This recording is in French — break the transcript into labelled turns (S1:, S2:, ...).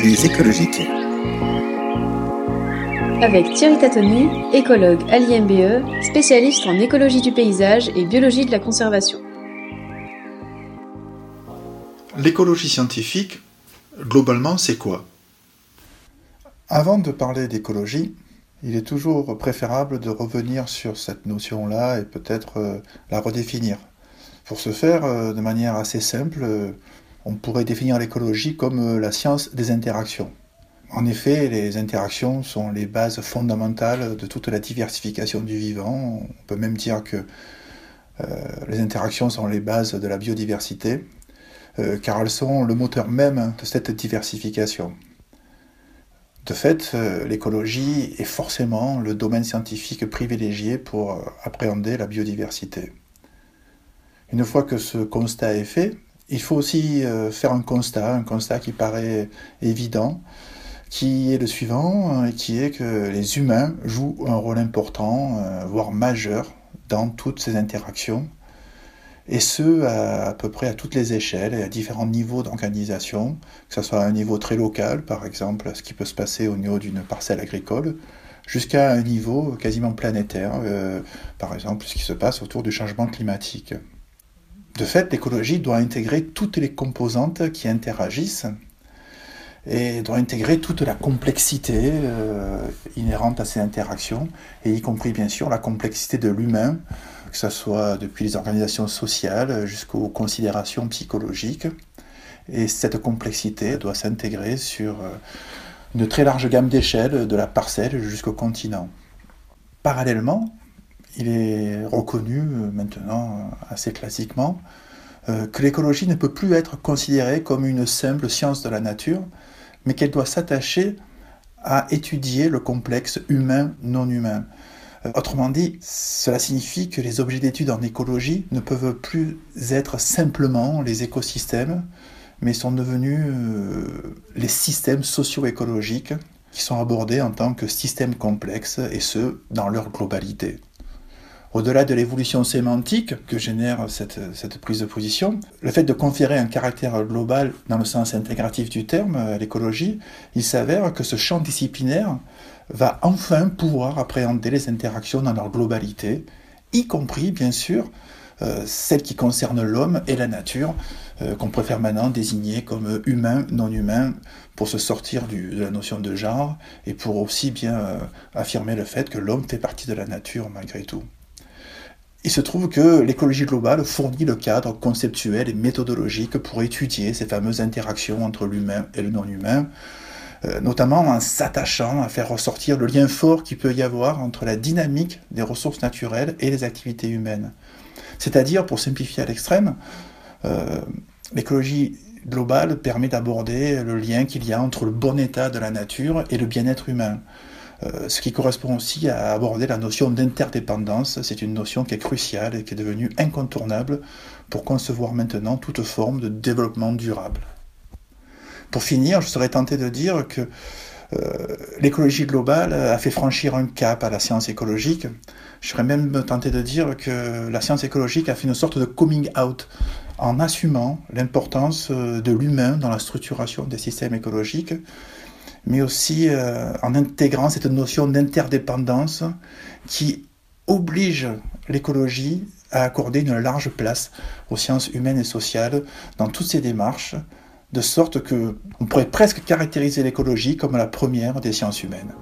S1: Les écologiques.
S2: Avec Thierry Tatoni, écologue à l'IMBE, spécialiste en écologie du paysage et biologie de la conservation.
S3: L'écologie scientifique, globalement, c'est quoi?
S4: Avant de parler d'écologie, il est toujours préférable de revenir sur cette notion-là et peut-être euh, la redéfinir. Pour ce faire, euh, de manière assez simple, euh, on pourrait définir l'écologie comme la science des interactions. En effet, les interactions sont les bases fondamentales de toute la diversification du vivant. On peut même dire que euh, les interactions sont les bases de la biodiversité, euh, car elles sont le moteur même de cette diversification. De fait, euh, l'écologie est forcément le domaine scientifique privilégié pour appréhender la biodiversité. Une fois que ce constat est fait, il faut aussi faire un constat, un constat qui paraît évident, qui est le suivant, euh, qui est que les humains jouent un rôle important, euh, voire majeur, dans toutes ces interactions, et ce, à, peu près à toutes les échelles et à différents niveaux d'organisation, que ce soit à un niveau très local, par exemple, ce qui peut se passer au niveau d'une parcelle agricole, jusqu'à un niveau quasiment planétaire, euh, par exemple, ce qui se passe autour du changement climatique. De fait, l'écologie doit intégrer toutes les composantes qui interagissent et doit intégrer toute la complexité euh, inhérente à ces interactions, et y compris bien sûr la complexité de l'humain, que ce soit depuis les organisations sociales jusqu'aux considérations psychologiques. Et cette complexité doit s'intégrer sur euh, une très large gamme d'échelles, de la parcelle jusqu'au continent. Parallèlement, il est reconnu euh, maintenant assez classiquement que l'écologie ne peut plus être considérée comme une simple science de la nature, mais qu'elle doit s'attacher à étudier le complexe humain. Euh, autrement dit, cela signifie que les objets d'étude en écologie ne peuvent plus être simplement les écosystèmes, mais sont devenus euh, les systèmes socio-écologiques qui sont abordés en tant que systèmes complexes, et ce, dans leur globalité. Au-delà de l'évolution sémantique que génère cette, prise de position, le fait de conférer un caractère global dans le sens intégratif du terme à l'écologie, il s'avère que ce champ disciplinaire va enfin pouvoir appréhender les interactions dans leur globalité, y compris bien sûr euh, celles qui concernent l'homme et la nature, euh, qu'on préfère maintenant désigner comme humain, non humain, pour se sortir de la notion de genre et pour aussi bien euh, affirmer le fait que l'homme fait partie de la nature malgré tout. Il se trouve que l'écologie globale fournit le cadre conceptuel et méthodologique pour étudier ces fameuses interactions entre l'humain et le non-humain, euh, notamment en s'attachant à faire ressortir le lien fort qu'il peut y avoir entre la dynamique des ressources naturelles et les activités humaines. C'est-à-dire, pour simplifier à l'extrême, euh, l'écologie globale permet d'aborder le lien qu'il y a entre le bon état de la nature et le bien-être humain. Euh, ce qui correspond aussi à aborder la notion d'interdépendance. C'est une notion qui est cruciale et qui est devenue incontournable pour concevoir maintenant toute forme de développement durable. Pour finir, je serais tenté de dire que euh, l'écologie globale a fait franchir un cap à la science écologique. Je serais même tenté de dire que la science écologique a fait une sorte de coming out en assumant l'importance euh, de l'humain dans la structuration des systèmes écologiques mais aussi euh, en intégrant cette notion d'interdépendance qui oblige l'écologie à accorder une large place aux sciences humaines et sociales dans toutes ces démarches, de sorte que on pourrait presque caractériser l'écologie comme la première des sciences humaines.